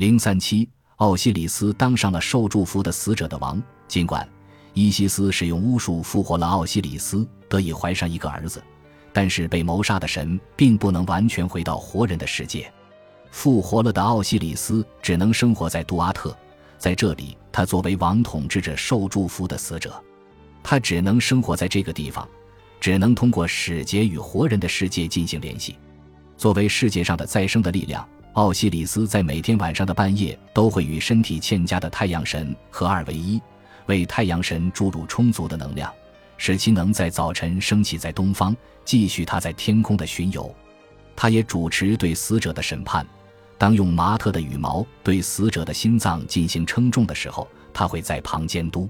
零三七，奥西里斯当上了受祝福的死者的王。尽管伊西斯使用巫术复活了奥西里斯，得以怀上一个儿子，但是被谋杀的神并不能完全回到活人的世界。复活了的奥西里斯只能生活在杜阿特，在这里，他作为王统治着受祝福的死者。他只能生活在这个地方，只能通过使节与活人的世界进行联系。作为世界上的再生的力量，奥西里斯在每天晚上的半夜都会与身体欠佳的太阳神合二为一，为太阳神注入充足的能量，使其能在早晨升起在东方，继续他在天空的巡游。他也主持对死者的审判。当用麻特的羽毛对死者的心脏进行称重的时候，他会在旁监督。